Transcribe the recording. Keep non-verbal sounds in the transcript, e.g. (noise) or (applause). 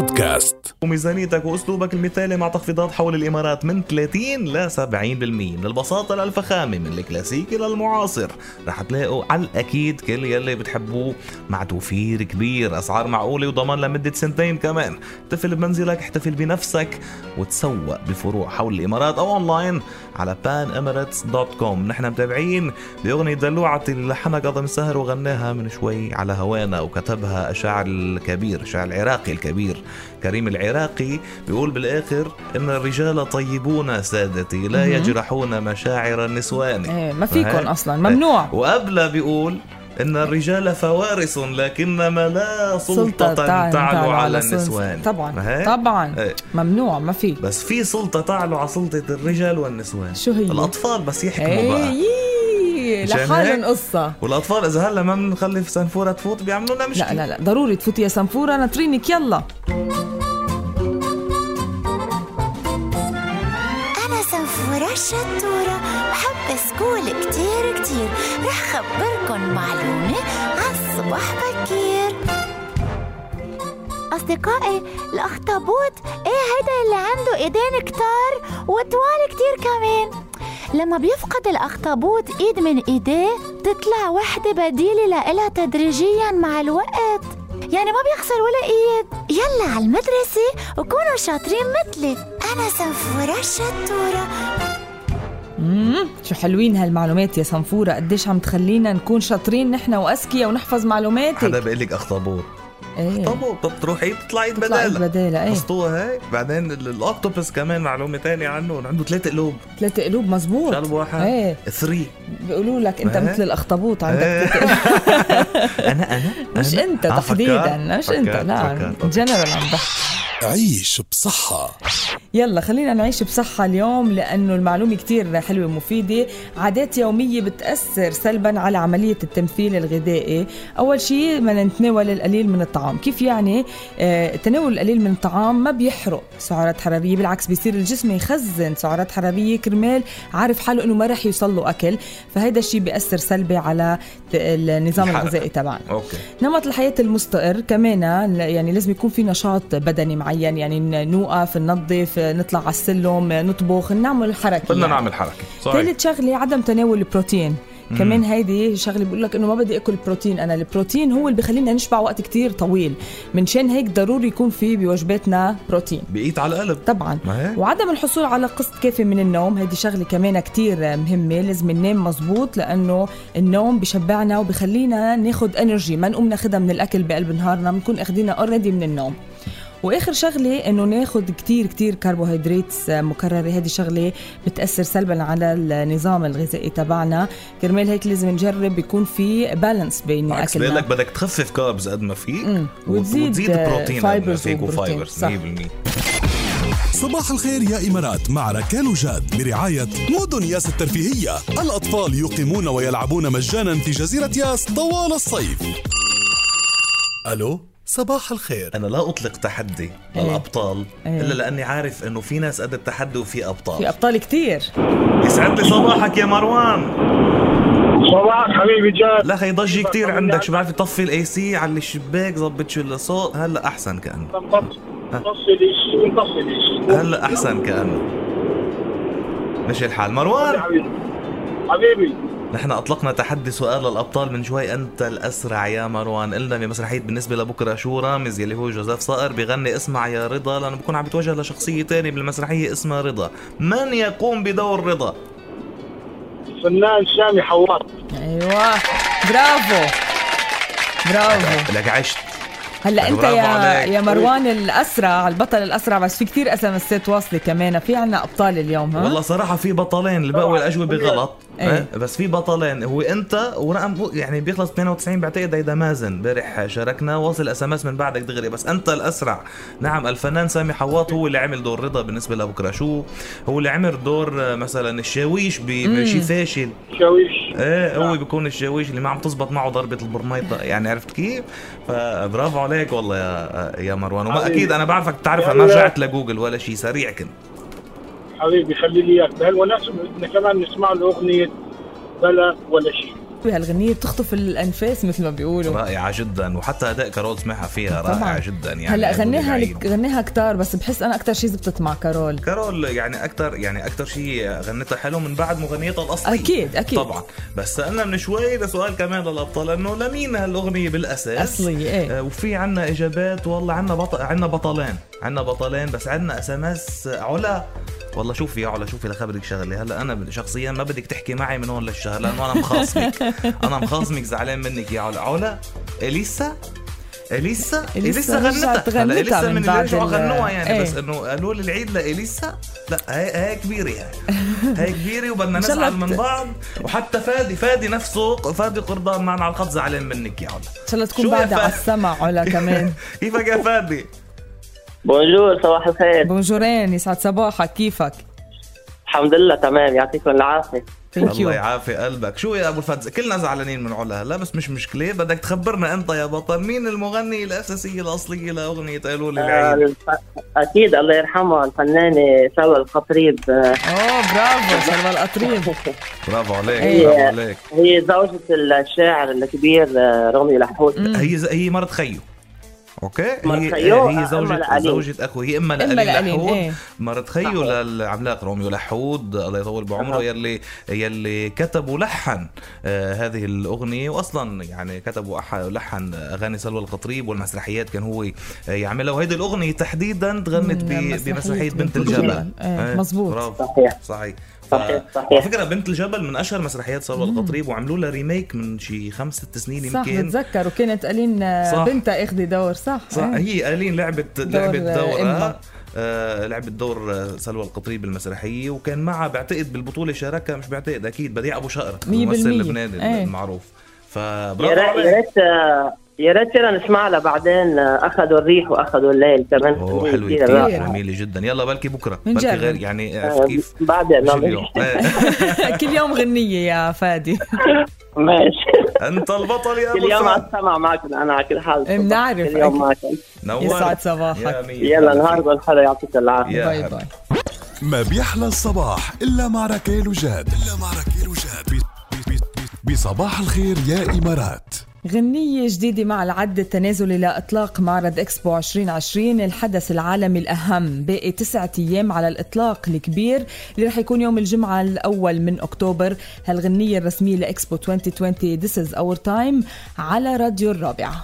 بودكاست. وميزانيتك وأسلوبك المثالي مع تخفيضات حول الإمارات من 30 ل 70% من البساطه للفخامه من الكلاسيكي للمعاصر رح تلاقوا على الأكيد كل يلي بتحبوه مع توفير كبير أسعار معقولة وضمان لمدة سنتين كمان. احتفل بمنزلك احتفل بنفسك وتسوق بفروع حول الإمارات أو أونلاين على panemirates.com نحن متابعين بأغنية دلوعة اللي لحنها قضم السهر وغناها من شوي على هوانا وكتبها الشاعر الكبير الشاعر العراقي الكبير. كريم العراقي بيقول بالآخر إن الرجال طيبون سادتي لا يجرحون مشاعر النسوان إيه ما فيكم أصلا ممنوع وقبل بيقول إن الرجال فوارس لكنما لا سلطة, تعلو- تعلو على. النسوان طبعا فهي؟ طبعا إيه. ممنوع ما في بس في سلطة تعلو على سلطة الرجال والنسوان شو هي؟ الأطفال بس يحكموا بقى إيه لحالهم هيك؟ قصة. والأطفال إذا هلأ ما بنخلي في سنفورة تفوت بيعملوا لنا مشكلة. لا لا لا ضروري تفوتي يا سنفورة ناطرينك يلا. أنا سنفورة الشطورة بحب سكول كتير كتير. رح خبركن معلومة عالصبح بكير. أصدقائي الأخطبوط إيه هيدا اللي عنده إيدين كتار وطوال كتير كمان. لما بيفقد الأخطبوط إيد من إيديه تطلع وحدة بديلة لإلها تدريجيا مع الوقت. يعني ما بيخسر ولا إيد. يلا على المدرسة وكونوا شاطرين مثلي. أنا سنفورة الشطورة. مم. شو حلوين هالمعلومات يا سنفورة. قديش عم تخلينا نكون شاطرين نحن وأذكياء ونحفظ معلوماتك. حدا بيقول لك أخطبوط. إيه. أخطبوط بتروحي بتطلعي تطلع بدالها بدالة. إيه. قصتوها هيك بعدين ال- الأوكتوبس كمان معلومة تانية عنه عنده ثلاث قلوب. ثلاثة قلوب مزبوط قلب واحد إيه. ثري بيقولوا لك أنت إيه. مثل الأخطبوط عندك. ثلاثة (laughs) أنا أنا مش؟ أنت آه، تحديدا مش أنت لا. جنرال عم بحكي. عيش بصحة. يلا خلينا نعيش بصحة اليوم لأنه المعلومة كتير حلوة ومفيدة. عادات يومية بتأثر سلبا على عملية التمثيل الغذائي. أول شيء بدنا نتناول القليل من الطعام. كيف يعني؟ آه تناول القليل من الطعام ما بيحرق سعرات حرارية بالعكس بيصير الجسم يخزن سعرات حرارية كرمال عارف حاله أنه ما رح يوصل له أكل. فهذا الشيء بيأثر سلبي على النظام. الغذائي تبعنا نمط الحياة المستقر كمان يعني لازم يكون في نشاط بدني معين يعني نوقف ننظف نطلع على السلم نطبخ نعمل حركة. بدنا يعني. نعمل حركة. صحيح. ثالث شغلة عدم تناول البروتين. كمان هيدي شغلة بقول لك إنه ما بدي أكل بروتين أنا. البروتين هو اللي بخلينا نشبع وقت كتير طويل. منشان هيك ضروري يكون في بوجباتنا بروتين. بقيت على القلب. طبعا. ما هيك؟ وعدم الحصول على قسط كافي من النوم هذه شغلة كمان كتير مهمة. لازم ننام مزبوط لأنه النوم بشبعنا وبخلينا ناخد energy ما نقوم ناخدها من الأكل بقلب نهارنا بنكون أخدينها already من النوم. وآخر شغلة إنه ناخد كتير كتير كربوهيدرات مكررة. هذه شغلة بتأثر سلبا على النظام الغذائي تبعنا. كرمال هيك لازم نجرب يكون في balance بين أكلنا. بدك تخفف carbs قد ما فيك وتزيد، وتزيد آه، بروتين قد ما fibers فيك. و fibers 100% صح. صباح الخير يا إمارات مع ركال وجاد برعاية مدن ياس الترفيهية. الأطفال يقيمون ويلعبون مجانا في جزيرة ياس طوال الصيف. ألو؟ صباح الخير. أنا لا أطلق تحدي إيه. للأبطال إيه. إلا لأني عارف إنه في ناس قد التحدي وفي أبطال. في أبطال كتير. يسعد لي صباحك يا مروان. صباح حبيبي جاد. لا خي ضجي كتير عندك. شو بعرف طفي ال AC على الشباك ظبط شو الصوت. هلأ أحسن كأنه. هلأ أحسن كأنه. مشي الحال. مروان! حبيبي. نحن أطلقنا تحدي سؤال للابطال من شوي. أنت الأسرع يا مروان. قلنا بمسرحيه بالنسبة لبكرة شو رامز يلي هو جوزيف صقر. بغني اسمع يا رضا لأنه بكون عم بتوجه لشخصية تانية بالمسرحية اسمها رضا. من يقوم بدور رضا؟ فنان سامي حواط. أيوه. برافو. برافو. لك عشت. هلأ أنت يا عليك. يا مروان الأسرع البطل الأسرع بس في كتير اسمسات واصلة كمان. في عنا أبطال اليوم ها؟ والله صراحة في بطلين الباقي الأجوبة غلط. إيه. إيه؟ بس في بطلين هو أنت ورقم يعني بيخلص 92 بعتقد هيدا مازن امبارح شاركنا واصل SMS من بعدك دغري. بس أنت الأسرع. نعم الفنان سامي حواط هو اللي عمل دور رضا بالنسبة لبكرة شو؟ هو اللي عمل دور آه، مثلا الشاويش بشي فاشل. شاويش إيه هو بيكون الشاويش اللي ما عم تزبط معه ضربة البرميطة يعني عرفت كيف؟ فبرافو عليك والله يا يا مروان. وما. أكيد أنا بعرفك تعرف أنا. رجعت لجوجل ولا شيء سريع كنت. حبيبي خلي لي إياك. بهالمناسبة بدنا كمان نسمع له أغنية بلا ولا شيء؟ بهالغنية بتخطف الأنفاس مثل ما بيقولوا رائعة جدا وحتى أداء كارول سمعها فيها رائع طبعاً. جدا يعني هلأ غنيها. غنيها كتار بس بحس أنا أكتر شيء زبطت مع كارول كارول يعني أكثر يعني أكثر شيء غنتها حلو من بعد مغنيتها الاصليه أكيد- أكيد. طبعا بس سألنا من شوي لسؤال كمان للأبطال إنه لمين هالأغنية بالأساس أصلية، إيه. آه وفي عنا إجابات والله عنا بطل عنا بطلين عنا بطلين بس عنا SMS علا والله شوفي يا علا شوفي لخبرك شغلة هلأ أنا شخصيا ما بدك تحكي معي من هون للشهر لأنه أنا مخاصمك (laughs) (laughs) أنا مخاصمك زعلان منك يا علا. علا أليسا؟ أليسا؟ إليسا أليسا غنتها. هلا أليسا من من اللي بعد رجعوا غنوها يعني إيه. بس إنه قالوا لي العيد لأليسا. لا هي هي كبيرة يعني. (laughs) هي كبيرة وبدنا نزعل من بعض. وحتى فادي فادي نفسه فادي قرضان معنا على الخط زعلان منك يا علا. إن شاء الله تكون فا- على السمع علا كمان. (laughs) كيفك يا فادي؟ بونجور صباح الخير. بونجورين يسعد صباحك. كيفك؟ الحمد لله تمام. يعطيكم العافية. الله يعافي قلبك. شو يا أبو الفدز كلنا زعلانين من علا. هلا بس مش مشكلة. بدك تخبرنا أنت يا بطل مين المغني الاساسيه الاصليه لأغنية قالوا لي آه، العيد الف- أكيد الله يرحمه الفنانة سلوى القطريب. آه، أوه برافو سلوى القطريب. (laughs) برافو عليك إيه. برافو عليك. هي زوجة الشاعر الكبير آه، رامي لحوت هي ز... هي مرت خيو. okay مرت هي خيو، هي أما زوجة. زوجة أخوة هي أما لألين لألين، لحود إيه. مرت خيو للعملاق روميو لحود الله يطول بعمره. يلي يلي كتب ولحن آه هذه الأغنية واصلا يعني كتب ولحن أغاني سلوى القطريب والمسرحيات كان هو آه، يعملها وهيدي الأغنية تحديدا تغنت ب- مسرحية بمسرحية بنت بنت الجبل. إيه، مزبوط. صحيح صحيح. صحيح، صحيح. على فكرة بنت الجبل من أشهر مسرحيات سلوى القطريب وعملوا لها remake من شي خمس ست سنين صح يمكن بتذكر وكانت قالين آه، صح. بنتها اخذي دور صح صح إيه. هي قالين لعبت لعبت آه، دورها. آه لعبت دور آه، سلوى القطريب بالمسرحيه وكان معها بعتقد بالبطولة شاركها مش بعتقد أكيد بديع أبو شقر الممثل. اللبناني إيه. المعروف فبرافو يا ريت يا ريت كنا نسمع لها بعدين آه، أخذوا الريح وأخذوا الليل كمان. أوه حلوة كتير. جميلة جدا. يلا بلكي بكرة. بلكي غير يعني آه، عرفت كيف؟ بعدين. (laughs) كل يوم غنية يا فادي. (laughs) ماشي. أنت البطل يا كل يوم على السمع معكم أنا على كل حال. إيه، بنعرف. كل يوم نور يسعد صباحك. يلا بلكي. نهاركم حلو يعطيكم العافية. يا باي. باي. ما بيحلى الصباح إلا مع ركال وجاد. إلا مع ركال وجاد. بصباح الخير يا إمارات. غنية جديدة مع العد التنازلي لإطلاق معرض إكسبو 2020 الحدث العالمي الأهم. باقي تسعة أيام على الإطلاق الكبير اللي رح يكون يوم الجمعة الأول من أكتوبر. هالغنية الرسمية لإكسبو 2020 This is our time على راديو الرابعة.